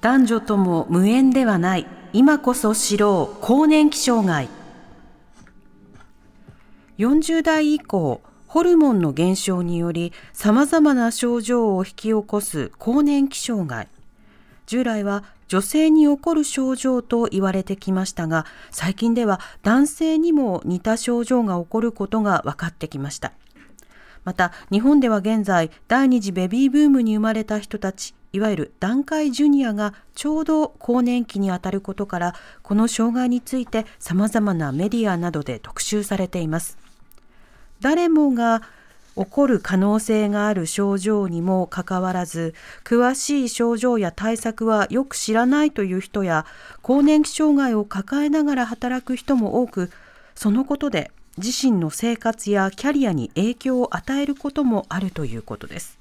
男女とも無縁ではない。今こそ知ろう。更年期障害。40代以降ホルモンの減少により様々な症状を引き起こす。更年期障害。従来は女性に起こる症状と言われてきましたが最近では男性にも似た症状が起こることが分かってきました。また日本では現在第二次ベビーブームに生まれた人たちいわゆる団塊ジュニアがちょうど更年期にあたることからこの障害について様々なメディアなどで特集されています。誰もが起こる可能性がある症状にもかかわらず詳しい症状や対策はよく知らないという人や更年期障害を抱えながら働く人も多くそのことで自身の生活やキャリアに影響を与えることもあるということです。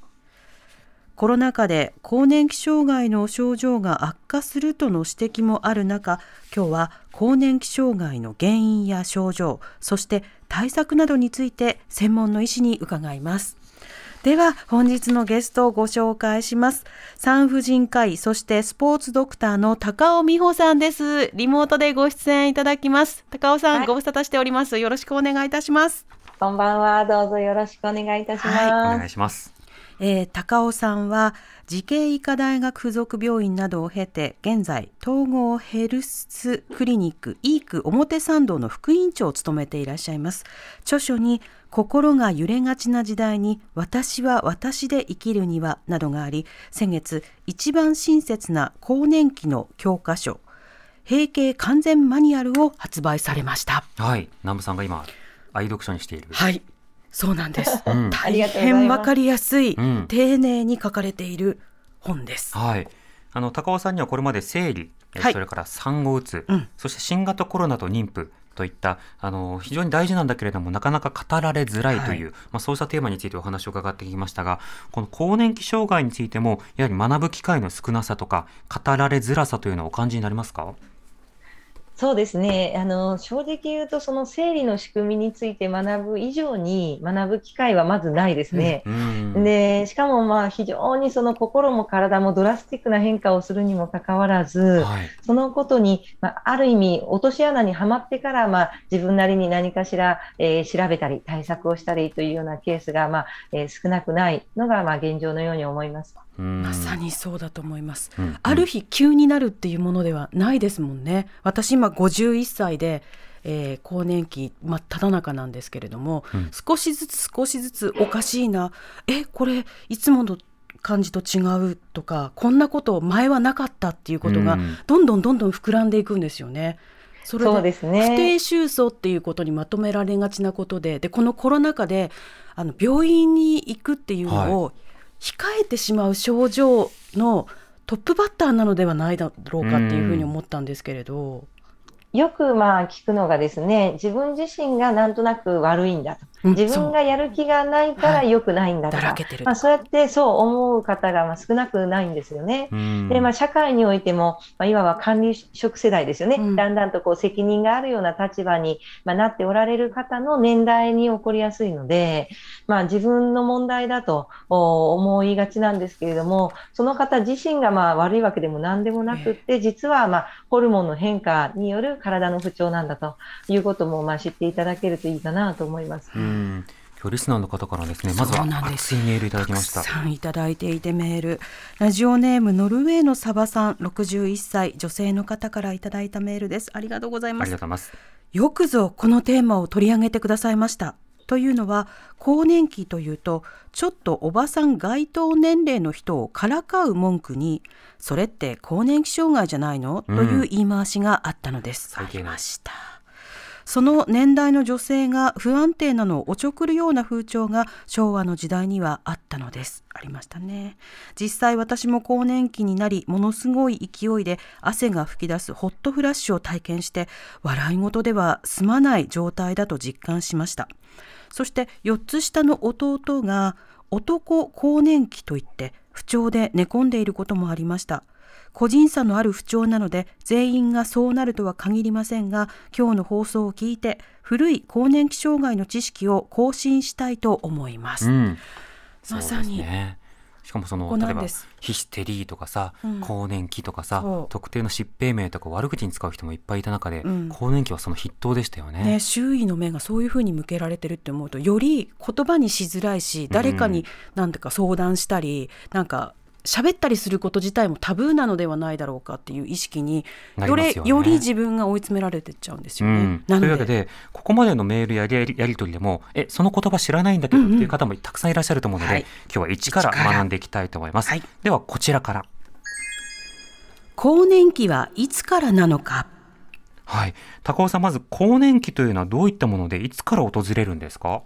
コロナ禍で更年期障害の症状が悪化するとの指摘もある中今日は更年期障害の原因や症状そして対策などについて専門の医師に伺います。では本日のゲストをご紹介します。産婦人科医そしてスポーツドクターの高尾美穂さんです。リモートでご出演いただきます。高尾さん、はい。ご無沙汰しております。よろしくお願いいたします。こんばんは。どうぞよろしくお願いいたします。お願いしますえー高尾さんは慈恵医科大学附属病院などを経て現在統合ヘルスクリニックイーク表参道の副院長を務めていらっしゃいます。著書に心が揺れがちな時代に私は私で生きるにはなどがあり先月一番親切な更年期の教科書閉経完全マニュアルを発売されました。はい。南部さんが今愛読書にしている。はいそうなんです、大変わかりやすい、うん。丁寧に書かれている本です。はい。あの高尾さんにはこれまで生理、えはい。それから産後うつ、うん。そして新型コロナと妊婦といったあの非常に大事なんだけれどもなかなか語られづらいという、まあ、そうしたテーマについてお話を伺ってきましたがこの更年期障害についてもやはり学ぶ機会の少なさとか語られづらさというのはお感じになりますか？そうですね。あの、正直言うと、その生理の仕組みについて学ぶ以上に学ぶ機会はまずないですね。うんで、しかもまあ非常にその心も体もドラスティックな変化をするにもかかわらず、はいそのことに、まあ、ある意味落とし穴にはまってから、まあ、自分なりに何かしら、えー調べたり対策をしたりというようなケースが、まあえー少なくないのが、まあ、現状のように思います。うん。まさにそうだと思います。うん。ある日急になるっていうものではないですもんね。私今51歳で、えー更年期真っ只中なんですけれども、うん。少しずつ少しずつおかしいな、え、これいつもの感じと違うとか、こんなこと前はなかったっていうことがうん。どんどんどんどん膨らんでいくんですよね。そそうですね。不定収束っていうことにまとめられがちなことで、でこのコロナ禍であの病院に行くっていうのを控えてしまう症状のトップバッターなのではないだろうかっていうふうに思ったんですけれど。よくまあ聞くのがですね、自分自身がなんとなく悪いんだと。うん自分がやる気がないから良くないんだとか、だらけてる。まあ、そうやってそう思う方がまあ少なくないんですよね。うん。で、まあ、社会においても、まあ、いわば管理職世代ですよね、うん。だんだんとこう責任があるような立場に、まあ、なっておられる方の年代に起こりやすいので、まあ、自分の問題だとお思いがちなんですけれども、その方自身がまあ悪いわけでも何でもなくって、実はまあホルモンの変化による体の不調なんだということもまあ知っていただけるといいかなと思います。うん今日リスナーの方からですねまずは熱いメールいただきました。たくさんいただいていてメール。ラジオネームノルウェーのサバさん61歳女性の方からいただいたメールです。ありがとうございあます。りがとうございます。よくぞこのテーマを取り上げてくださいました。というのは更年期というとちょっとおばさん該当年齢の人をからかう文句にそれって更年期障害じゃないの、うんという言い回しがあったのです。ありましたその年代の女性が不安定なのをおちょくるような風潮が昭和の時代にはあったのです。ありましたね実際私も更年期になりものすごい勢いで汗が噴き出すホットフラッシュを体験して笑い事では済まない状態だと実感しました。そして4つ下の弟が男更年期といって不調で寝込んでいることもありました。個人差のある不調なので全員がそうなるとは限りませんが今日の放送を聞いて古い更年期障害の知識を更新したいと思います、うん、まさに。しかもそこの例えばヒステリーとかさ、うん。更年期とかさ特定の疾病名とか悪口に使う人もいっぱいいた中で、うん。更年期はその筆頭でしたよね。ね、周囲の目がそういうふうに向けられてるって思うとより言葉にしづらいし誰かに何てか相談したり、なんか喋ったりすること自体もタブーなのではないだろうかっていう意識によねより自分が追い詰められてっちゃうんですよね。うん、というわけでここまでのメールやりやり取りでもえその言葉知らないんだけどっていう方もたくさんいらっしゃると思うので、はい今日は一から一から学んでいきたいと思います。はいではこちらから。更年期はいつからなのか？はい、高尾さんまず更年期というのはどういったものでいつから訪れるんですか？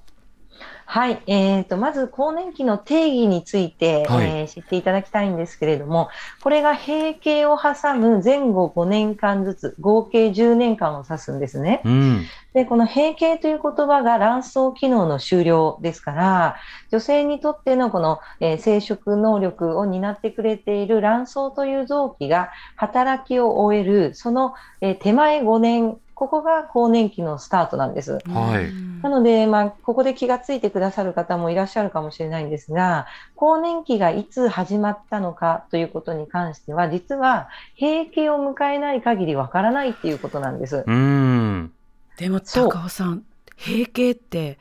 はい、えー、とまず更年期の定義について、はい。えー知っていただきたいんですけれども、これが閉経を挟む前後5年間ずつ、合計10年間を指すんですね。うん、で、この閉経という言葉が卵巣機能の終了ですから、女性にとってのこの、えー生殖能力を担ってくれている卵巣という臓器が働きを終える、その、えー手前5年、ここが更年期のスタートなんです。はいうんなので、まあ、ここで気がついてくださる方もいらっしゃるかもしれないんですが、更年期がいつ始まったのかということに関しては、実は閉経を迎えない限りわからないっていうことなんです。うん、でも高尾さん閉経って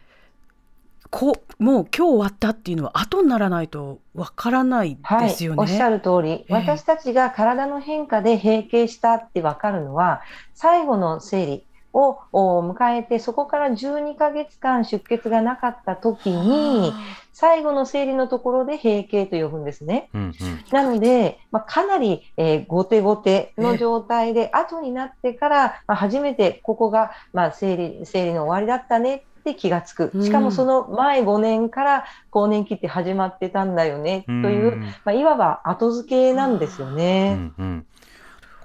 こうもう今日終わったっていうのは後にならないとわからないはいですよ、ね。おっしゃる通り、ええ。私たちが体の変化で閉経したってわかるのは、最後の生理をお迎えて、そこから12ヶ月間出血がなかった時に、最後の生理のところで閉経と呼ぶんですね。うん、うん、なので、まあ、かなり、えー、後手後手の状態で、後になってから、まあ、初めてここが、まあ、生理、生理の終わりだったねって気がつくうん。しかもその前5年から更年期って始まってたんだよね、という、んまあ、いわば後付けなんですようね。んうん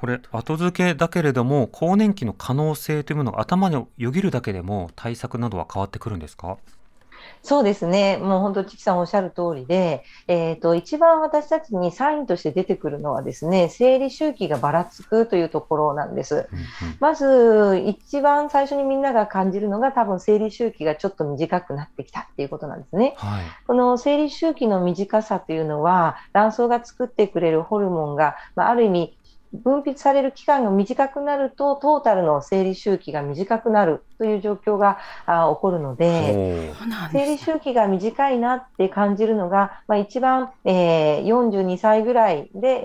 これ後付けだけれども更年期の可能性というものが頭によぎるだけでも対策などは変わってくるんですか？そうですね。もう本当、チキさんおっしゃる通りで、えっ、と、一番私たちにサインとして出てくるのはですね、生理周期がばらつくというところなんです。うんうんまず、一番最初にみんなが感じるのが多分生理周期がちょっと短くなってきたっていうことなんですね。はい。この生理周期の短さというのは、卵巣が作ってくれるホルモンが、まあ、ある意味、分泌される期間が短くなると、トータルの生理周期が短くなるという状況があ起こるので、生理周期が短いなって感じるのが、まあ、一番、えー42歳ぐらいで、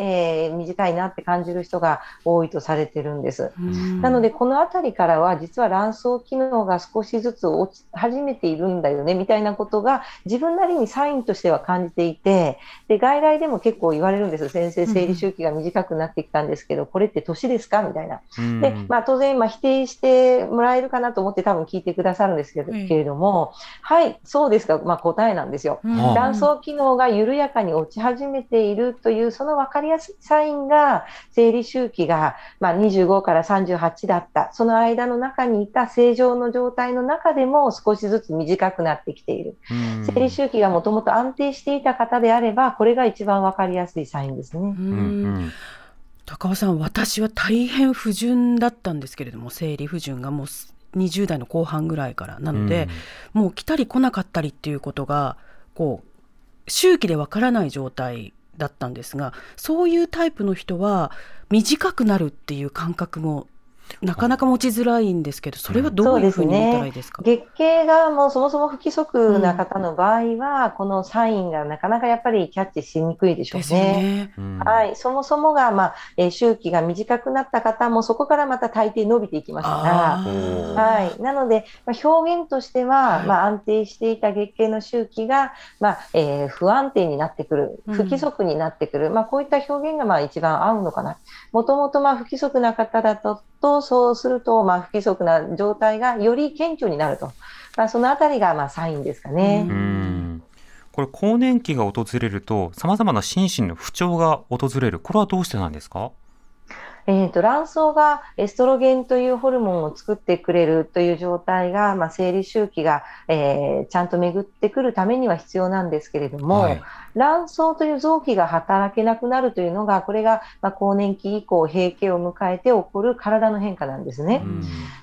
えー短いなって感じる人が多いとされてるんです。うんなので、このあたりからは、実は卵巣機能が少しずつ落ち始めているんだよね、みたいなことが、自分なりにサインとしては感じていて、で、外来でも結構言われるんです。先生、生理周期が短くなってきたんですけど、これって年ですか？みたいな。うん。で、まあ、当然、まあ、否定してもらえるかなと思って多分聞いてくださるんですけど,、ええけれども、はい、そうですか、まあ、答えなんですよ。卵巣機能が緩やかに落ち始めているという、その分かりやすいサインが、生理周期が、まあ、25から38だった、その間の中にいた正常の状態の中でも少しずつ短くなってきている。うん。生理周期がもともと安定していた方であれば、これが一番分かりやすいサインですね。うん高尾さん私は大変不順だったんですけれども生理不順がもう20代の後半ぐらいから。なので、もう来たり来なかったりっていうことがこう周期でわからない状態だったんですがそういうタイプの人は短くなるっていう感覚もなかなか持ちづらいんですけどそれはどういうふうに見たらいいですか、月経がもうそもそも不規則な方の場合は、このサインがなかなかやっぱりキャッチしにくいでしょうね。ね。うん。はい、そもそもが、まあえー周期が短くなった方もそこからまた大抵伸びていきますから、はい、なので、まあ、表現としては、はい。まあ、安定していた月経の周期が、まあえー不安定になってくる、うん。不規則になってくる、まあ、こういった表現がまあ一番合うのかな。もともとまあ不規則な方だととそうすると、まあ、不規則な状態がより顕著になると、まあ、そのあたりがまあサインですかね。うん。これ更年期が訪れるとさまざまな心身の不調が訪れる。これはどうしてなんですか？えーと、卵巣がエストロゲンというホルモンを作ってくれるという状態が、まあ、生理周期が、えー、ちゃんと巡ってくるためには必要なんですけれども、はい、卵巣という臓器が働けなくなるというのがこれが、まあ、更年期以降閉経を迎えて起こる体の変化なんですね。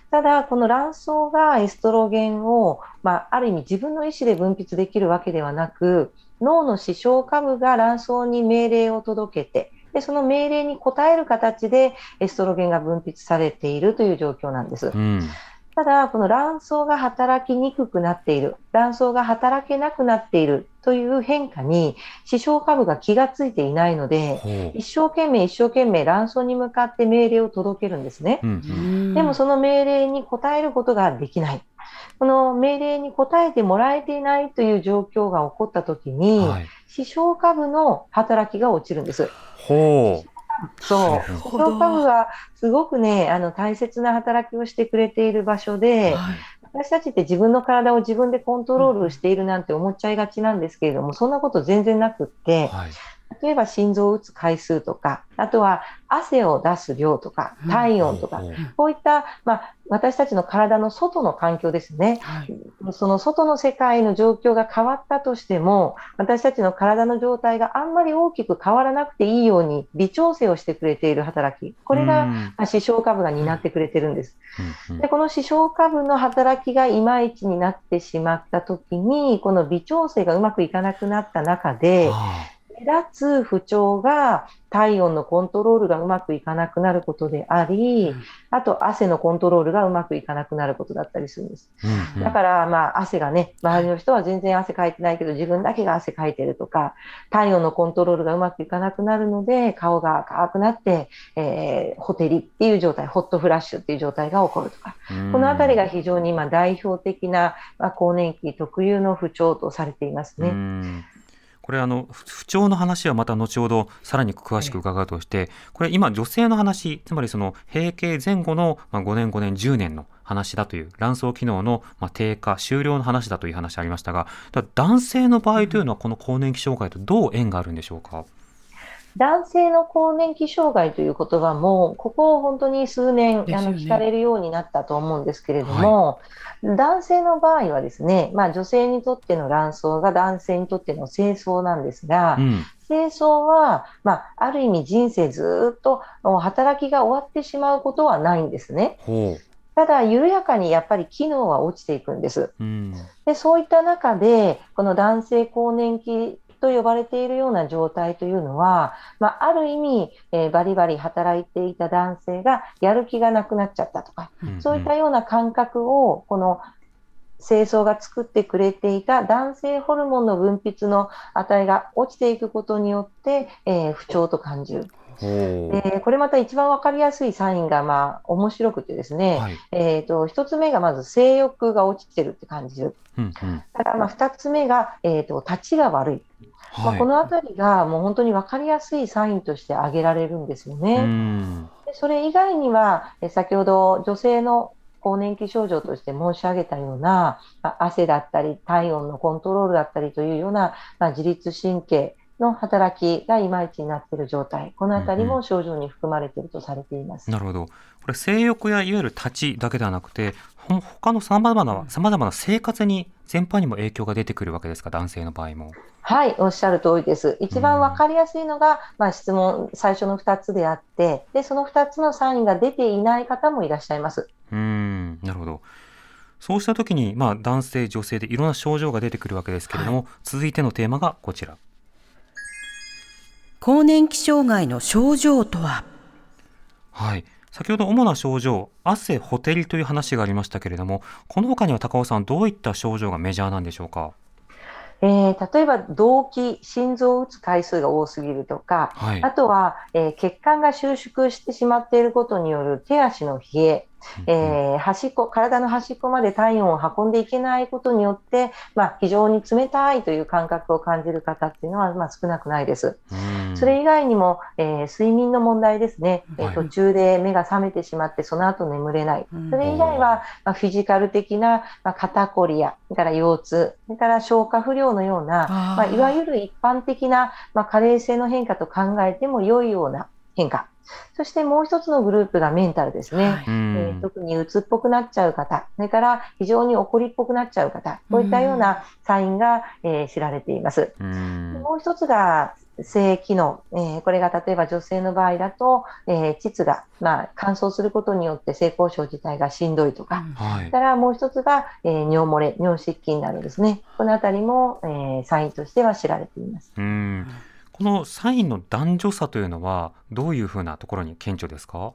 ただ、この卵巣がエストロゲンを、まあ、ある意味自分の意思で分泌できるわけではなく脳の視床下部が卵巣に命令を届けてでその命令に応える形でエストロゲンが分泌されているという状況なんです。うんただ、この卵巣が働きにくくなっている、卵巣が働けなくなっているという変化に、視床下部が気がついていないので、一生懸命一生懸命卵巣に向かって命令を届けるんですね。うん、でもその命令に応えることができない。この命令に応えてもらえていないという状況が起こったときに、はい、視床下部の働きが落ちるんです。ほう。そう。視床下部はすごくね、あの、大切な働きをしてくれている場所で、はい、私たちって自分の体を自分でコントロールしているなんて思っちゃいがちなんですけれども、そんなこと全然なくって、はい。例えば心臓を打つ回数とか、あとは汗を出す量とか、体温とか、こういった、まあ、私たちの体の外の環境ですね、はい、その外の世界の状況が変わったとしても、私たちの体の状態があんまり大きく変わらなくていいように微調整をしてくれている働き、これが、まあ、視床下部が担ってくれてるんです。でこの視床下部の働先がいまいちになってしまった時に、この微調整がうまくいかなくなった中で、目立つ不調が体温のコントロールがうまくいかなくなることであり、あと汗のコントロールがうまくいかなくなることだったりするんです。うん。うん、だから、まあ、汗がね、周りの人は全然汗かいてないけど、自分だけが汗かいてるとか、体温のコントロールがうまくいかなくなるので、顔が赤くなって、えー、ホテリっていう状態、ホットフラッシュっていう状態が起こるとか、このあたりが非常に今代表的な、まあ、更年期特有の不調とされていますね。これあの不調の話はまた後ほどさらに詳しく伺うとして、これ今女性の話つまりその閉経前後の5年5年10年の話だという卵巣機能の低下終了の話だという話ありましたが男性の場合というのはこの更年期障害とどう縁があるんでしょうか？男性の更年期障害という言葉も、ここ本当に数年、ね、あの聞かれるようになったと思うんですけれども、はい、男性の場合はですね、まあ、女性にとっての卵巣が男性にとっての精巣なんですが、うん、精巣は、まあ、ある意味人生ずっと働きが終わってしまうことはないんですね。ただ、緩やかにやっぱり機能は落ちていくんです。うん、でそういった中で、この男性更年期と呼ばれているような状態というのは、まあ、ある意味、えー、バリバリ働いていた男性がやる気がなくなっちゃったとか、うんうん、そういったような感覚を、この清掃が作ってくれていた男性ホルモンの分泌の値が落ちていくことによって、えー、不調と感じる。でこれまた一番分かりやすいサインが、まあ、面白くてですね、はい、えーと、1つ目がまず性欲が落ちてるって感じる、うんうん、だからまあ2つ目が、えーと、立ちが悪い、はい、まあ、このあたりがもう本当に分かりやすいサインとして挙げられるんですよね。でそれ以外には、え先ほど女性の更年期症状として申し上げたような、まあ、汗だったり体温のコントロールだったりというような、まあ、自律神経の働きがいまいちになっている状態、このあたりも症状に含まれているとされています。うんうん、なるほど。これ性欲やいわゆる立ちだけではなくて、他のさまざまなさまざまな生活に全般にも影響が出てくるわけですか、男性の場合も。はい、おっしゃる通りです。一番わかりやすいのが、うん、まあ、質問、最初の2つであって、で、その2つのサインが出ていない方もいらっしゃいます。うん、なるほど。そうした時に、まあ、男性、女性でいろんな症状が出てくるわけですけれども、はい、続いてのテーマがこちら。更年期障害の症状とは？はい先ほど主な症状汗ほてりという話がありましたけれどもこの他には高尾さんどういった症状がメジャーなんでしょうか？えー、例えば動悸、心臓を打つ回数が多すぎるとか、はい、あとは、えー、血管が収縮してしまっていることによる手足の冷え、えー端っこ、体の端っこまで体温を運んでいけないことによって、まあ、非常に冷たいという感覚を感じる方っていうのは、まあ、少なくないです。うん。それ以外にも、えー睡眠の問題ですね、えーはい。途中で目が覚めてしまって、その後眠れない、うん。それ以外は、まあ、フィジカル的な、まあ、肩こりや、から腰痛、それから消化不良のような、まあ、いわゆる一般的な、まあ、加齢性の変化と考えても良いような変化。そしてもう一つのグループがメンタルですね。はい。うん。えー特に鬱っぽくなっちゃう方、それから非常に怒りっぽくなっちゃう方、こういったようなサインが、えー知られています。うん。もう一つが性機能、えーこれが例えば女性の場合だと、えー膣が、まあ、乾燥することによって性交渉自体がしんどいとか、はい。それからもう一つが、えー尿漏れ、尿失禁などですね、このあたりも、えーサインとしては知られています。うんこのサインの男女差というのはどういうふうなところに顕著ですか？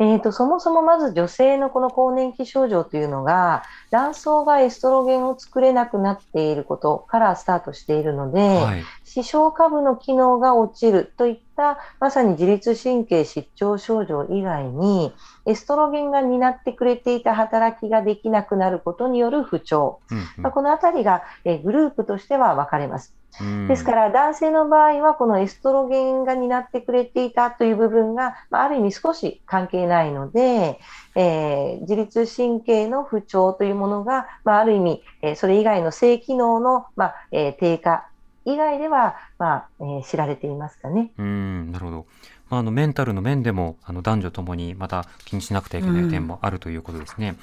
えー、とそもそもまず女性のこの更年期症状というのが卵巣がエストロゲンを作れなくなっていることからスタートしているので、はい。視床下部の機能が落ちるといったまさに自律神経失調症状以外にエストロゲンが担ってくれていた働きができなくなることによる不調、うんうん。まあ、このあたりが、えーグループとしては分かれます。うんですから男性の場合はこのエストロゲンが担ってくれていたという部分が、まあ、ある意味少し関係ないので、えー自律神経の不調というものが、まあ、ある意味、えーそれ以外の性機能の、まあえー低下以外では、まあえー知られていますかね。うんなるほど。まあ、あのメンタルの面でもあの男女ともにまた気にしなくてはいけない点もあるということですね。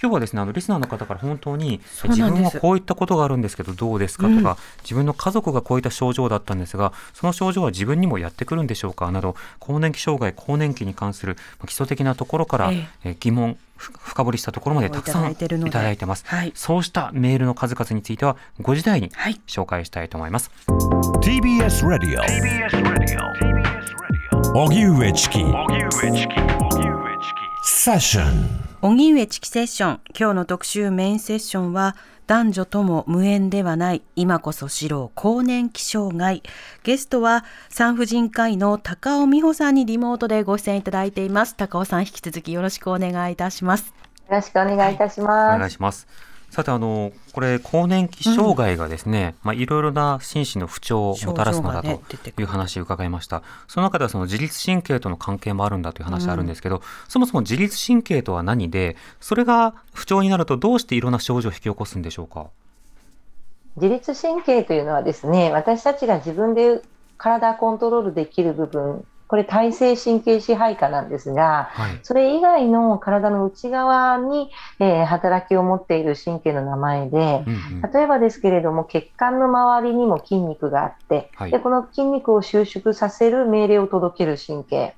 今日はですねあのリスナーの方から本当に自分はこういったことがあるんですけどどうですかとか、自分の家族がこういった症状だったんですがその症状は自分にもやってくるんでしょうかなど更年期障害更年期に関するまあ基礎的なところから、ええー疑問ふ深掘りしたところまでたくさんいいただいてます。はいそうしたメールの数々については5時台にはい紹介したいと思います。TBS Radio 荻上チキ。セッション荻上チキセッション。今日の特集メインセッションは男女とも無縁ではない今こそ知ろう更年期障害。ゲストは産婦人科医の高尾美穂さんにリモートでご出演いただいています。高尾さん引き続きよろしくお願いいたします。よろしくお願いいたしおます。願いします。さてあのこれ更年期障害がですね、まあいろいろな心身の不調をもたらすのだという話を伺いました。その中ではその自律神経との関係もあるんだという話あるんですけど、そもそも自律神経とは何で、それが不調になるとどうしていろんな症状を引き起こすんでしょうか？自律神経というのはですね、私たちが自分で体コントロールできる部分、これ体制神経支配下なんですが、はい。それ以外の体の内側に、えー働きを持っている神経の名前で、うんうん。例えばですけれども、血管の周りにも筋肉があって、はい。でこの筋肉を収縮させる命令を届ける神経、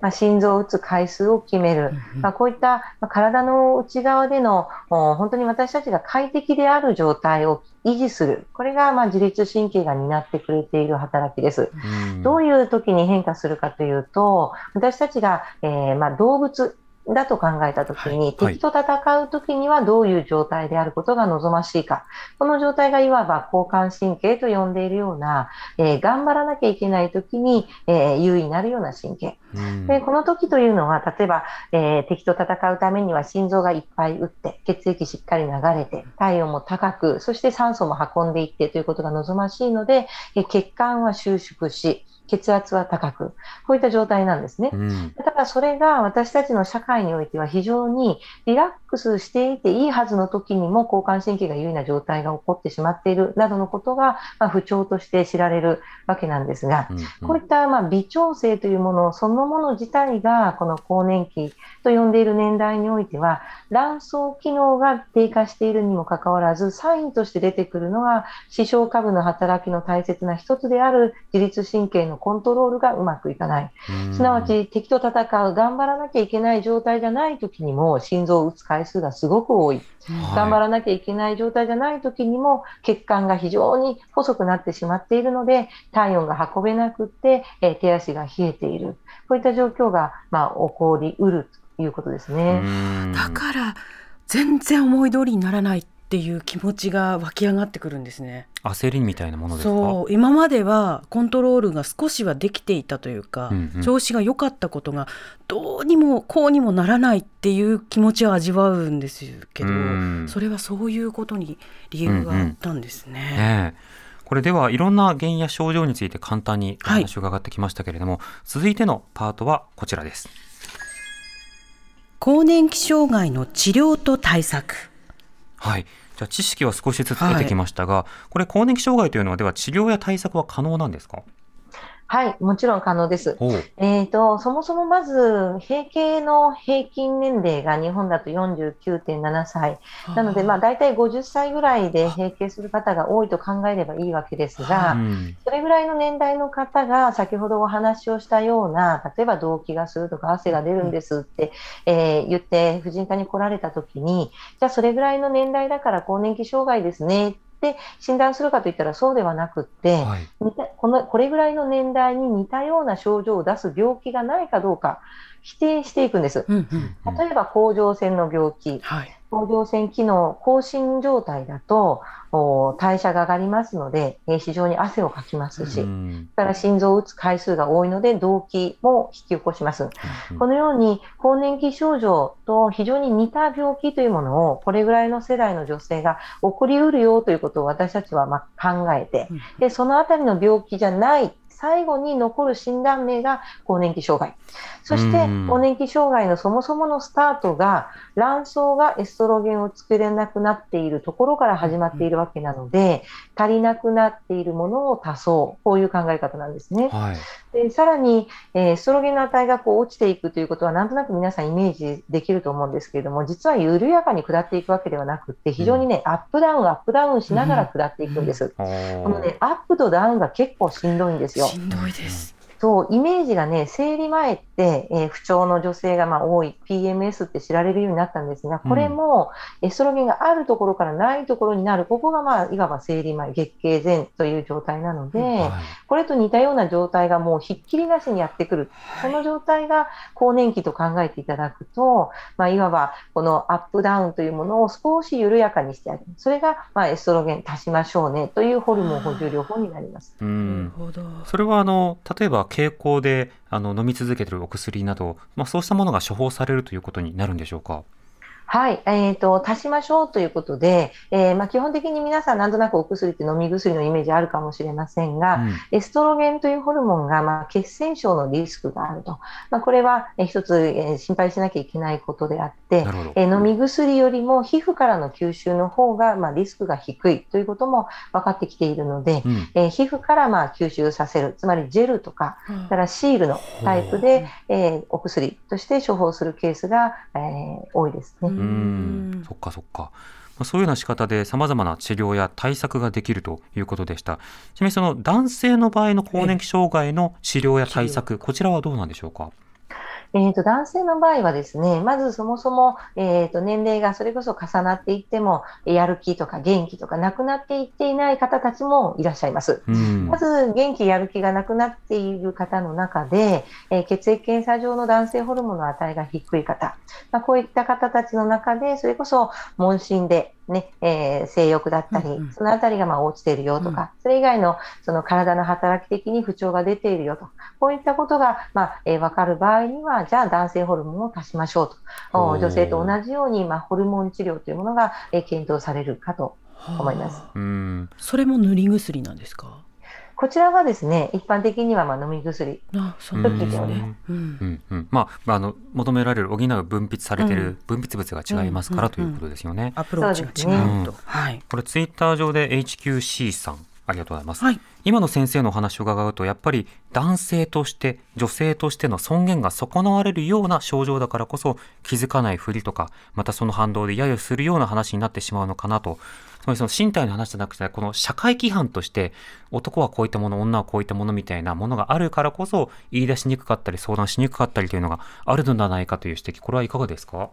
まあ、心臓を打つ回数を決める、まあ、こういったまあ体の内側でのお本当に私たちが快適である状態を維持する、これがまあ自律神経が担ってくれている働きです。うん。どういう時に変化するかというと、私たちが、えーまあ、動物だと考えた時に、はい敵と戦う時にはどういう状態であることが望ましいか。この状態がいわば交感神経と呼んでいるような、えー頑張らなきゃいけない時に、えー優位になるような神経。うんで、この時というのは、例えば、えー敵と戦うためには心臓がいっぱい打って、血液しっかり流れて、体温も高く、そして酸素も運んでいってということが望ましいので、えー血管は収縮し、血圧は高く、こういった状態なんですね。うんだからそれが私たちの社会においては非常にリラックスしていていいはずの時にも交感神経が優位な状態が起こってしまっているなどのことが、まあ、不調として知られるわけなんですが、うんうんこういったまあ微調整というものそのもの自体がこの更年期と呼んでいる年代においては卵巣機能が低下しているにもかかわらずサインとして出てくるのが視床下部の働きの大切な一つである自律神経のコントロールがうまくいかない。うんすなわち敵と戦う頑張らなきゃいけない状態じゃない時にも心臓を打つ回数がすごく多い。はい頑張らなきゃいけない状態じゃない時にも血管が非常に細くなってしまっているので体温が運べなくって、えー手足が冷えている。こういった状況が、まあ、起こりうるということですね。うんだから全然思い通りにならないっっていう気持ちが湧き上がってくるんですね。焦りみたいなものですか？そう。今まではコントロールが少しはできていたというか、うんうん。調子が良かったことがどうにもこうにもならないっていう気持ちを味わうんですけど、うん。それはそういうことに理由があったんですね。ねえ。これではいろんな原因や症状について簡単にお話を伺ってきましたけれども、続いてのパートはこちらです。更年期障害の治療と対策はい。じゃ知識は少しずつ出てきましたが、これ更年期障害というのはでは治療や対策は可能なんですか？はい、もちろん可能です。えー、とそもそもまず、閉経の平均年齢が日本だと49.7歳、なので、まあ、大体50歳ぐらいで閉経する方が多いと考えればいいわけですが、うん。それぐらいの年代の方が、先ほどお話をしたような、例えば動悸がするとか、汗が出るんですって、えー言って、婦人科に来られたときに、じゃあ、それぐらいの年代だから更年期障害ですねって診断するかといったらそうではなくって、はい。似たこのこれぐらいの年代に似たような症状を出す病気がないかどうか否定していくんです。うんうん例えば甲状腺の病気、はい甲状腺機能更新状態だとお代謝が上がりますので、えー非常に汗をかきますし、それうんから心臓を打つ回数が多いので動悸も引き起こします。うんこのように更年期症状と非常に似た病気というものをこれぐらいの世代の女性が起こりうるよということを私たちはまあ考えてうんでそのあたりの病気じゃない最後に残る診断名が更年期障害そしてうん更年期障害のそもそものスタートが卵巣がエストロゲンを作れなくなっているところから始まっているわけなので足りなくなっているものを足そうこういう考え方なんですね。はい。でさらに、えーエストロゲンの値がこう落ちていくということは、なんとなく皆さんイメージできると思うんですけれども、実は緩やかに下っていくわけではなくって、非常にね、アップダウン、アップダウンしながら下っていくんです。このね、アップとダウンが結構しんどいんですよ。しんどいです。そう、イメージがね、生理前って、えー不調の女性がまあ多い PMS って知られるようになったんですが、これもエストロゲンがあるところからないところになる、ここがまあ、いわば生理前、月経前という状態なので、はいこれと似たような状態がもうひっきりなしにやってくる。この状態が更年期と考えていただくと、まあ、いわばこのアップダウンというものを少し緩やかにしてあげる。それが、まあ、エストロゲン足しましょうねというホルモン補充療法になります。うなるん。ほど。それはあの例えば経口であの飲み続けているお薬など、まあ、そうしたものが処方されるということになるんでしょうか？はい、えー、と足しましょうということで、えーまあ、基本的に皆さん、なんとなくお薬って飲み薬のイメージあるかもしれませんが、うんエストロゲンというホルモンが、まあ、血栓症のリスクがあると、まあ、これは、えー一つ、えー心配しなきゃいけないことであっ。えー飲み薬よりも皮膚からの吸収の方が、まあ、リスクが低いということも分かってきているので、うんえー皮膚からまあ吸収させる、つまりジェルとか、からシールのタイプで、えーお薬として処方するケースが、えー多いですね。ううんん、そっかそっか。まあそういうような仕方で様々な治療や対策ができるということでした。ちなみにその男性の場合の更年期障害の治療や対策、こちらはどうなんでしょうか？えー、と男性の場合はですね、まずそもそも、えー、と年齢がそれこそ重なっていっても、やる気とか元気とかなくなっていっていない方たちもいらっしゃいます。うんまず元気、やる気がなくなっている方の中で、えー血液検査上の男性ホルモンの値が低い方、まあ、こういった方たちの中で、それこそ問診で、ねえー性欲だったり、うんうん。そのあたりがまあ落ちているよとか、それ以外のその体の働き的に不調が出ているよと、こういったことが、まあえー分かる場合には、じゃあ男性ホルモンを足しましょうと、女性と同じように、まあ、ホルモン治療というものが、えー検討されるかと思います。うん、それも塗り薬なんですか？こちらはですね、一般的にはまあ飲み薬あ、そうなんですうんね。うんうんうん、まあ、まあ、あの求められる補う分泌されている分泌物が違いますからうんということですよね。アプローチが違ねうと。はい。これツイッター上で HQC さんありがとうございます。はい。今の先生のお話を伺うとやっぱり男性として女性としての尊厳が損なわれるような症状だからこそ気づかないふりとかまたその反動で揶揄するような話になってしまうのかなとつまりその身体の話じゃなくてこの社会規範として男はこういったもの女はこういったものみたいなものがあるからこそ言い出しにくかったり相談しにくかったりというのがあるのではないかという指摘これはいかがですか？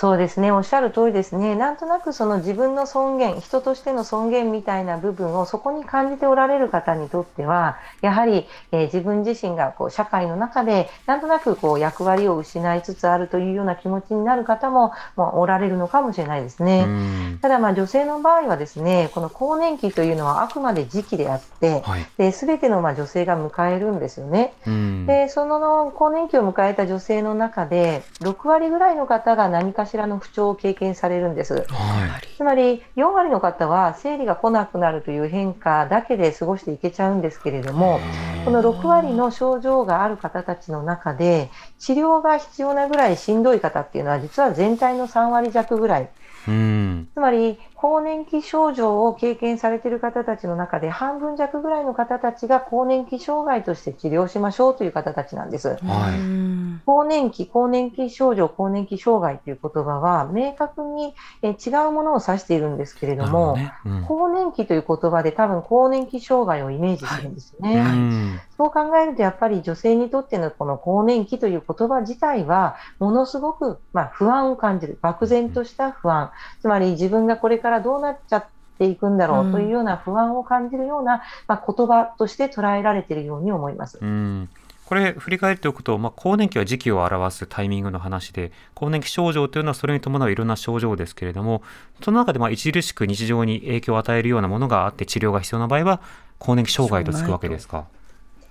そうですね、おっしゃる通りですね。なんとなくその自分の尊厳、人としての尊厳みたいな部分をそこに感じておられる方にとっては、やはり、えー自分自身がこう社会の中でなんとなくこう役割を失いつつあるというような気持ちになる方も、まあ、おられるのかもしれないですね。うんただまあ女性の場合はですね、この更年期というのはあくまで時期であって、はい。で全てのまあ女性が迎えるんですよね。うんで、その更年期を迎えた女性の中で、6割ぐらいの方が何かしらの不調を経験されるんです。はい。つまり、4割の方は生理が来なくなるという変化だけで過ごしていけちゃうんですけれども、この6割の症状がある方たちの中で、治療が必要なぐらいしんどい方っていうのは、実は全体の3割弱ぐらい。うん。つまり、更年期症状を経験されている方たちの中で、半分弱ぐらいの方たちが更年期障害として治療しましょうという方たちなんです。はいうん更年期、更年期症状、更年期障害という言葉は、明確にえ違うものを指しているんですけれども、なるほどね更年期という言葉で多分更年期障害をイメージするんですよね。うんうんそう考えるとやっぱり女性にとってのこの更年期という言葉自体はものすごくまあ不安を感じる。漠然とした不安。つまり自分がこれからどうなっちゃっていくんだろうというような不安を感じるような、まあ、言葉として捉えられているように思います。うんこれ振り返っておくと、まあ、更年期は時期を表すタイミングの話で更年期症状というのはそれに伴ういろんな症状ですけれどもその中でまあ著しく日常に影響を与えるようなものがあって治療が必要な場合は更年期障害とつくわけですか？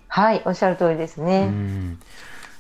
はい、おっしゃる通りですうね。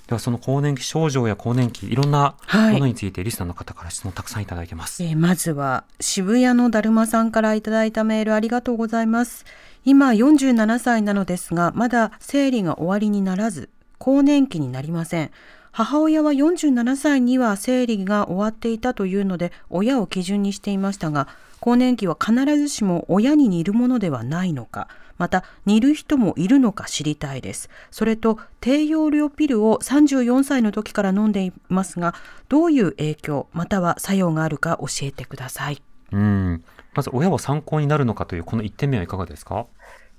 んではその更年期症状や更年期いろんなはい。ものについてリスナーの方から質問たくさんいただいてます。えーまずは渋谷のだるまさんからいただいたメールありがとうございます。今47歳なのですがまだ生理が終わりにならず更年期になりません。母親は47歳には生理が終わっていたというので親を基準にしていましたが更年期は必ずしも親に似るものではないのかまた似る人もいるのか知りたいですそれと低用量ピルを34歳の時から飲んでいますがどういう影響または作用があるか教えてくださいうんまず親は参考になるのかというこの1点目はいかがですか？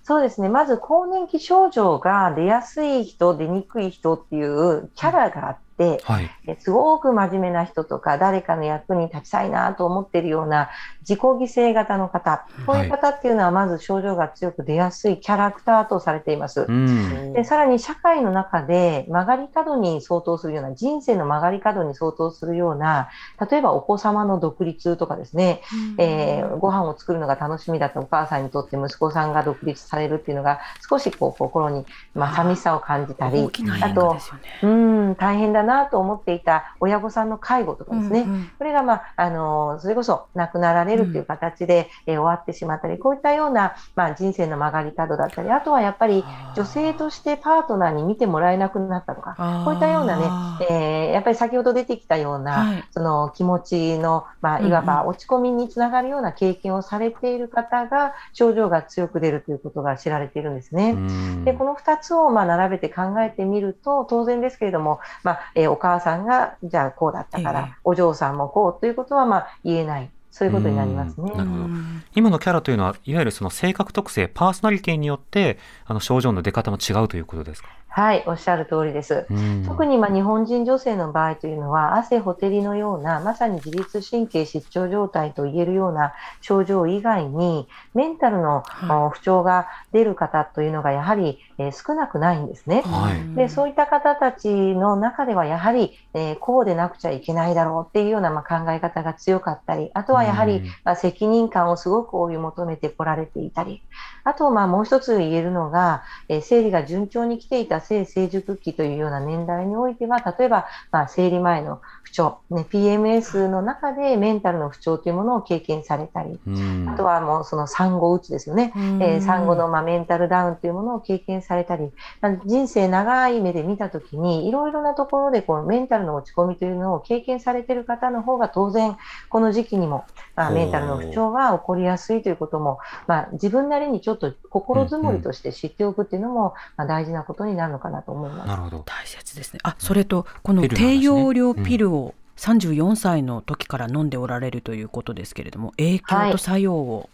そうですね。まず更年期症状が出やすい人、出にくい人っていうキャラがあって、はい。えすごく真面目な人とか、誰かの役に立ちたいなと思っているような自己犠牲型の方、こういう方っていうのはまず症状が強く出やすいキャラクターとされています。うん。でさらに社会の中で曲がり角に相当するような、人生の曲がり角に相当するような、例えばお子様の独立とかですね、えーご飯を作るのが楽しみだったお母さんにとって息子さんが独立されるっていうのが少しこう心に、まあ、寂しさを感じたり大きなあと変化ですよね。うん大変だなと思っていた親御さんの介護とかですね、うんうんこれが、まあ、あのそれこそ亡くなられるという形で、えー終わってしまったりこういったような、まあ、人生の曲がり角だったりあとはやっぱり女性としてパートナーに見てもらえなくなったとかこういったようなね、えーやっぱり先ほど出てきたような、はい。その気持ちの、まあ、いわば落ち込みにつながるような経験をされている方が症状が強く出るということが知られているんですね。うん。でこの2つをまあ並べて考えてみると当然ですけれども、まあえーお母さんがじゃあこうだったから、ええ。お嬢さんもこうということはまあ言えないそういうことになりますね。うん。なるほど。うん。今のキャラというのはいわゆるその性格特性パーソナリティによってあの症状の出方も違うということですか、はいおっしゃる通りです。うん。特にまあ日本人女性の場合というのは汗ほてりのようなまさに自律神経失調状態と言えるような症状以外にメンタルのはい。お不調が出る方というのがやはり、えー少なくないんですね。はい。でそういった方たちの中ではやはり、えーこうでなくちゃいけないだろうっていうようなまあ考え方が強かったりあとはやはり、うん。まあ、責任感をすごく追い求めてこられていたり。あとまあもう一つ言えるのが、えー生理が順調に来ていた性成熟期というような年代においては例えば、まあ、生理前の不調、ね、PMS の中でメンタルの不調というものを経験されたりうん。あとはもうその産後うつですよね。えー産後のまあメンタルダウンというものを経験されたり、まあ人生長い目で見たときに、いろいろなところでこうメンタルの落ち込みというのを経験されている方の方が当然、この時期にも、まあ、メンタルの不調が起こりやすいということも、まあ、自分なりにちょっと心づもりとして知っておくっていうのも、まあ、大事なことになるのかなと思います。なるほど。大切ですね。あ、それとこの低用量ピルを34歳の時から飲んでおられるということですけれども、影響と作用を、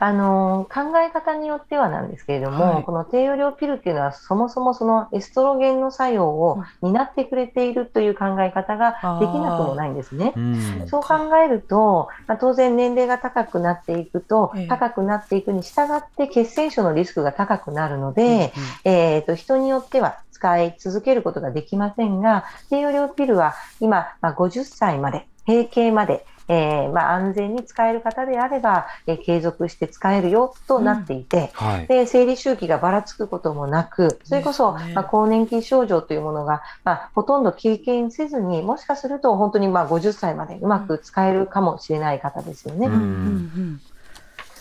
あの考え方によってはなんですけれども、はい。この低用量ピルっていうのはそもそもそのエストロゲンの作用を担ってくれているという考え方ができなくもないんですね。うん。そう考えると、まあ、当然年齢が高くなっていくと、ええ。高くなっていくに従って血栓症のリスクが高くなるので、えー、と人によっては使い続けることができませんが、低用量ピルは今、まあ、50歳まで、閉経まで、えーまあ、安全に使える方であれば、えー継続して使えるよとなっていて、はい。で生理周期がばらつくこともなく、それこそ、ねまあ、更年期症状というものが、まあ、ほとんど経験せずに、もしかすると本当にまあ50歳までうまく使えるかもしれない方ですよね。うんうんうん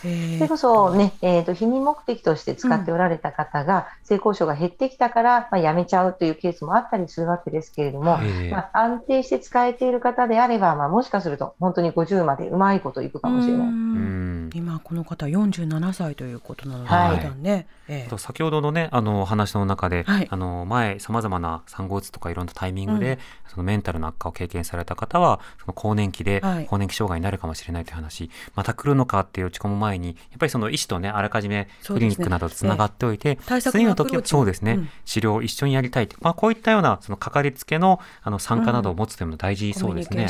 それこそね、えー、と避妊目的として使っておられた方が、性交渉が減ってきたから、まあ、やめちゃうというケースもあったりするわけですけれども、ええ。まあ、安定して使えている方であれば、まあ、もしかすると本当に50までうまいこといくかもしれない。今この方47歳ということなので、はい。ね、え先ほどのねあの話の中で、はい。あの前さまざまな産後うつとかいろんなタイミングで、うん。そのメンタルの悪化を経験された方はその更年期ではい。更年期障害になるかもしれないという話、また来るのかって打ち込む前にやっぱりその医師とねあらかじめクリニックなどとつながっておいて、次の時のアプローチそうですね、うん。治療を一緒にやりたいって、まあ、こういったようなそのかかりつけのあの参加などを持つというのも大事コそうですね。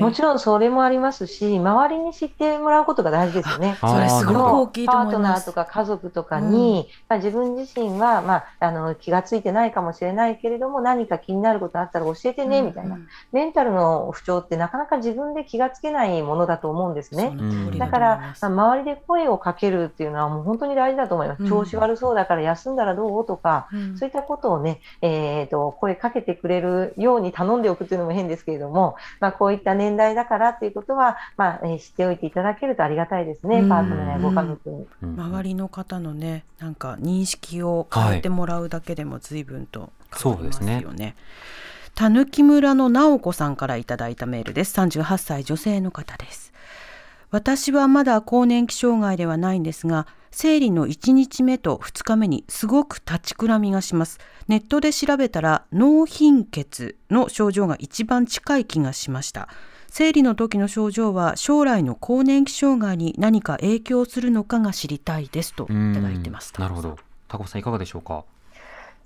もちろんそれもありますし、周りに知ってもらうことが大事ですよね。それすごく大きいとパート思います。ナーとか家族とかに、まあ、自分自身は、まあ、あの気がついてないかもしれないけれども何か気になることあったら教えてね、みたいな。うん。メンタルの不調ってなかなか自分で気がつけないものだと思うんですね。だから、まあ、周りで声をかけるっていうのはもう本当に大事だと思います。うん調子悪そうだから休んだらどうとか、うんそういったことをね、えー、と声かけてくれるように頼んでおくというのも変ですけれども、まあ、こういった年代だからっていうことは、まあえー知っておいていただけるとありがたいですね、うんパートナーやご家族に。うん周りの方のねなんか認識を変えてもらうだけでも随分と変わりますよね。たぬき村の直子さんからいただいたメールです。38歳女性の方です。私はまだ更年期障害ではないんですが、生理の1日目と2日目にすごく立ちくらみがします。ネットで調べたら脳貧血の症状が一番近い気がしました。生理の時の症状は将来の更年期障害に何か影響するのかが知りたいですといただいてます。なるほど。タコさんいかがでしょうか？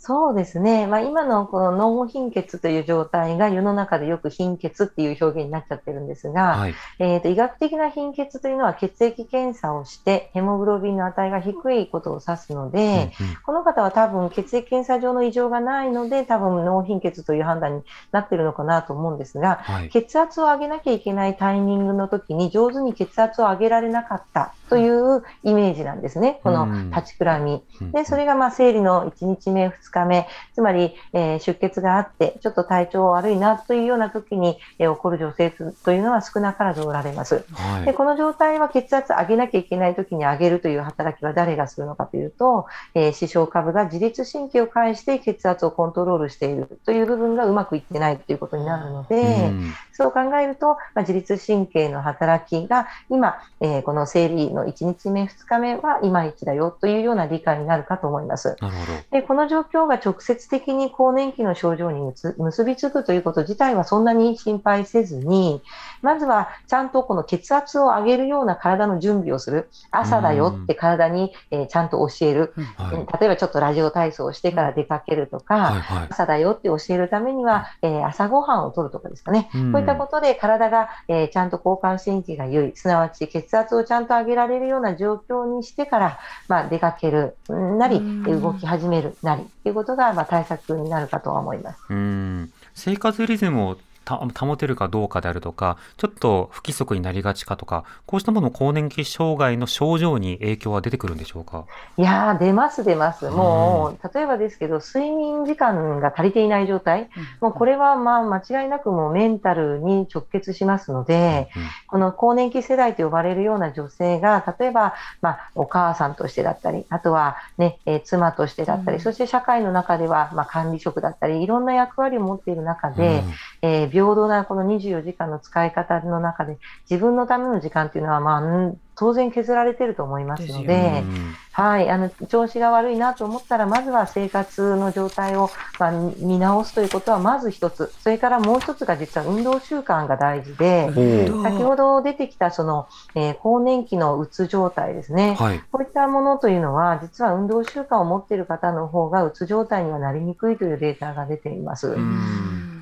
そうですね、まあ、今のこの脳貧血という状態が世の中でよく貧血っていう表現になっちゃってるんですが、はい。えー、と医学的な貧血というのは血液検査をしてヘモグロビンの値が低いことを指すので、うんうんこの方は多分血液検査上の異常がないので多分脳貧血という判断になっているのかなと思うんですがはい。血圧を上げなきゃいけないタイミングの時に上手に血圧を上げられなかったというイメージなんですね、この立ちくらみ。うんでそれがまあ生理の1日目、2日目、つまり、えー出血があって、ちょっと体調悪いなというような時に、えー起こる女性というのは少なからずおられます。はい。でこの状態は血圧上げなきゃいけない時に上げるという働きは誰がするのかというと、えー、視床下部が自律神経を介して血圧をコントロールしているという部分がうまくいってないということになるので、うんそう考えると、まあ、自律神経の働きが今、えーこの生理の1日目、2日目はいまいちだよというような理解になるかと思います。なるほど。でこの状況が直接的に更年期の症状に結びつくということ自体はそんなに心配せずに、まずはちゃんとこの血圧を上げるような体の準備をする、朝だよって体に、えーちゃんと教える、はい。えー例えばちょっとラジオ体操をしてから出かけるとか、はいはい。朝だよって教えるためには、えー朝ごはんをとるとかですかね。うんったことで体が、えーちゃんと交感神経が優位、すなわち血圧をちゃんと上げられるような状況にしてから、まあ、出かけるなり、うん動き始めるなりということが、まあ、対策になるかとは思います。うん生活リズムをた保てるかどうかであるとか、ちょっと不規則になりがちかとか、こうしたもの更年期障害の症状に影響は出てくるんでしょうか？いやー、出ます、出ます。もう、例えばですけど、睡眠時間が足りていない状態、もうこれはまあ間違いなくもうメンタルに直結しますので、うん。この更年期世代と呼ばれるような女性が、例えば、まあ、お母さんとしてだったり、あとは、ねえー妻としてだったり、うん。そして社会の中では、まあ、管理職だったり、いろんな役割を持っている中で、うん。えー平等なこの24時間の使い方の中で、自分のための時間っていうのは、まあ、うん当然削られていると思いますのではい、あの調子が悪いなと思ったら、まずは生活の状態を、まあ、見直すということはまず一つ、それからもう一つが実は運動習慣が大事で、お先ほど出てきたその、えー更年期のうつ状態ですね、はい。こういったものというのは、実は運動習慣を持っている方の方がうつ状態にはなりにくいというデータが出ています。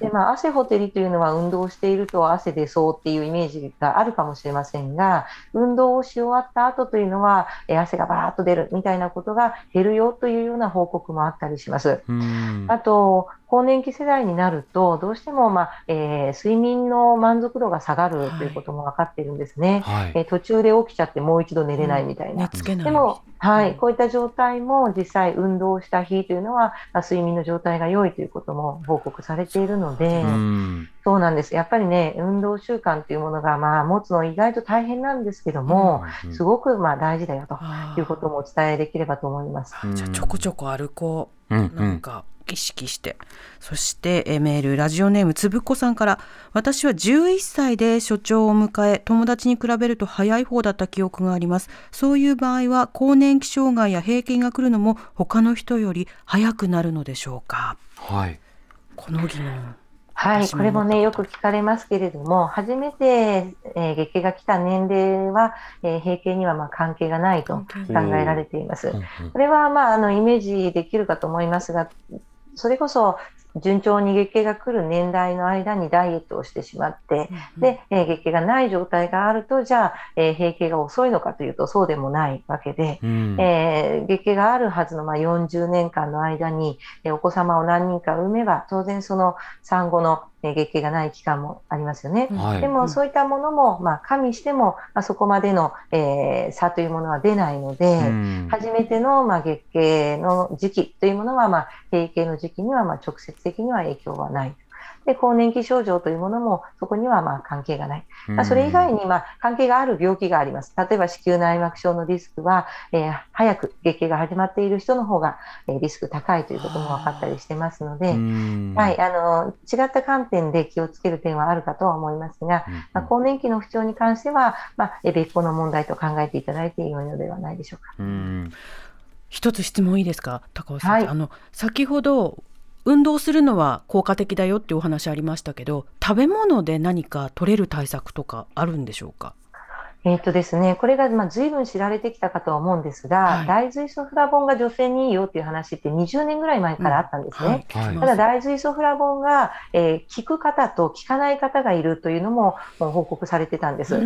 うん。でまあ、汗ほてりというのは運動をしていると汗出そうっていうイメージがあるかもしれませんが運動をし終わった後というのはえー汗がバーッと出るみたいなことが減るよというような報告もあったりします。うん。あと更年期世代になるとどうしても、まあえー睡眠の満足度が下がるということも分かっているんですね。はい。えー途中で起きちゃってもう一度寝れないみたいな。寝つけない。でも、はい、うんこういった状態も実際運動した日というのは、まあ睡眠の状態が良いということも報告されているので、うん。そうなんです。やっぱりね、運動習慣というものが、まあ、持つの意外と大変なんですけども、すごく、まあ、大事だよとあいうこともお伝えできればと思います。ーじゃあちょこちょこ歩こう。うん。なんか意識して、そしてえーメールラジオネームつぶっこさんから私は11歳で所長を迎え友達に比べると早い方だった記憶がありますそういう場合は更年期障害や閉経が来るのも他の人より早くなるのでしょうか？はい。はい、この疑問私もこれもね、よく聞かれますけれども、初めて、えー月経が来た年齢は、えー閉経にはまあ関係がないと考えられています。うん。これはまああのイメージできるかと思いますが、それこそ順調に月経が来る年代の間にダイエットをしてしまって、で、えー月経がない状態があると、じゃあ、えー閉経が遅いのかというと、そうでもないわけで、うん。えー月経があるはずのまあ40年間の間に、えーお子様を何人か産めば、当然その産後の、えー月経がない期間もありますよね。はい。でもそういったものも、まあ、加味しても、まあ、そこまでの、えー差というものは出ないので、うん初めての、まあ、月経の時期というものは、まあ、閉経の時期には、まあ、直接的には影響はない。で、更年期症状というものも、そこには、まあ、関係がない。まあ、それ以外に、まあ、関係がある病気があります。例えば、子宮内膜症のリスクは、えー早く月経が始まっている人の方が、えーリスク高いということも分かったりしてますので、うんはい、あの、違った観点で気をつける点はあるかとは思いますが、うんまあ、更年期の不調に関しては、まあ、え別個の問題と考えていただいて良いのではないでしょうか。うん。一つ質問いいですか高尾さん、はいあの先ほど運動するのは効果的だよっていうお話ありましたけど食べ物で何か取れる対策とかあるんでしょうか？えっ、とですね、これがまあ随分知られてきたかとは思うんですが、はい。大豆イソフラボンが女性にいいよっていう話って20年ぐらい前からあったんですね。はいただ大豆イソフラボンが、えー効く方と効かない方がいるというのも報告されてたんです。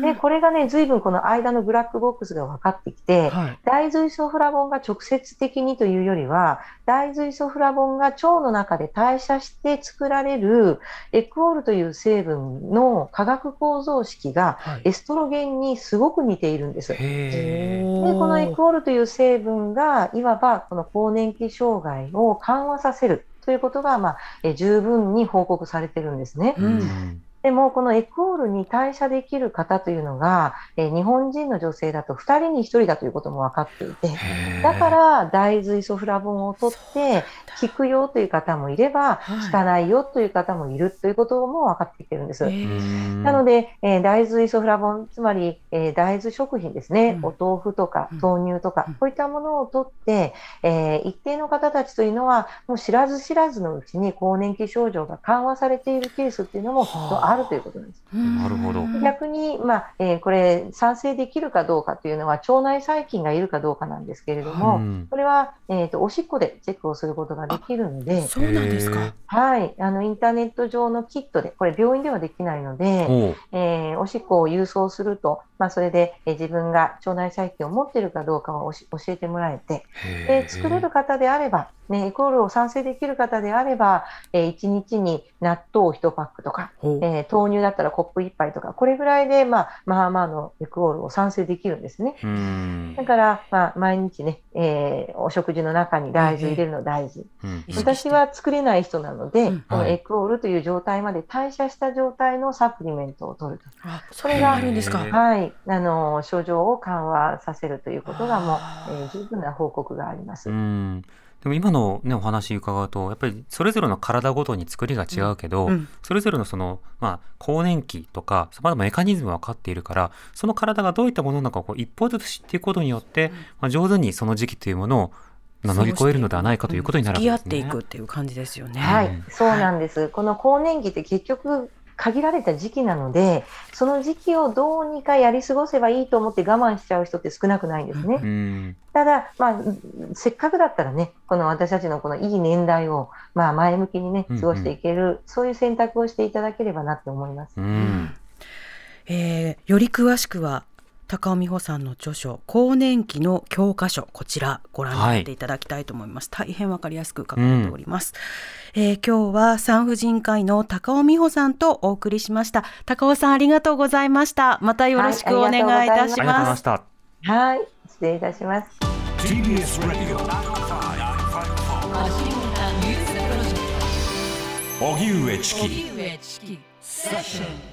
で、これがね、随分この間のブラックボックスが分かってきて、はい。大豆イソフラボンが直接的にというよりは、大豆イソフラボンが腸の中で代謝して作られるエクオールという成分の化学構造式がはい。エストロゲンにすごく似ているんです。で。このエクオールという成分が、いわばこの更年期障害を緩和させるということが、まあ、え十分に報告されてるんですね。うんでも、このエクオールに代謝できる方というのが、えー日本人の女性だと2人に1人だということも分かっていて、だから大豆イソフラボンを取って効くよという方もいれば、はい。効かないよという方もいるということも分かってきてるんです。えー。なので、えー大豆イソフラボン、つまり、えー大豆食品ですね、うん。お豆腐とかうん。豆乳とか、うん。こういったものを取って、えー一定の方たちというのは、もう知らず知らずのうちに更年期症状が緩和されているケースっていうのもきっとあるということなんです。なるほど。逆に、まあえーこれ、賛成できるかどうかというのは、腸内細菌がいるかどうかなんですけれども、うん。これは、えーとおしっこでチェックをすることができるので、そうなんですか。はい、あのインターネット上のキットで、これ、病院ではできないので、おう。えーおしっこを郵送すると、まあ、それで、えー自分が腸内細菌を持っているかどうかをおし教えてもらえて、へで作れる方であれば、ね、エコールを賛成できる方であれば、え1日に納豆1パックとか、えー豆乳だったらコップ1杯とか、これぐらいで、まあ、まあまあのエクオールを賛成できるんですね。うん。だから、まあ、毎日ね、えーお食事の中に大豆入れるの大事。うん。私は作れない人なので、うん。このはい。エクオールという状態まで代謝した状態のサプリメントを取ると。あそれがあるんですか。はい、あの症状を緩和させるということがもう、えー十分な報告があります。うんでも今のねお話伺うとやっぱりそれぞれの体ごとに作りが違うけど、うんうんそれぞれのそのまあ更年期とかさまざまなメカニズムが分かっているからその体がどういったものなのかをこう一歩ずつ知っていくことによって、まあ、上手にその時期というものをまあ乗り越えるのではないかということになるわけですね。付き合っていくっていう感じですよね。はい、うんそうなんです。この更年期って結局限られた時期なので、その時期をどうにかやり過ごせばいいと思って我慢しちゃう人って少なくないんですね。うんただ、まあ、せっかくだったらね、この私たちのこのいい年代を、まあ、前向きにね、うんうん過ごしていける、そういう選択をしていただければなって思います。うんえーより詳しくは高尾美穂さんの著書「更年期の教科書」こちらご覧になっていただきたいと思います、大変わかりやすく書かれております、えー今日は産婦人科医の高尾美穂さんとお送りしました。高尾さんありがとうございました。またよろしくお願いいたしありがとうございまますした。はい、失礼いたします。TBS ラジオ荻上チキ荻上チキセッション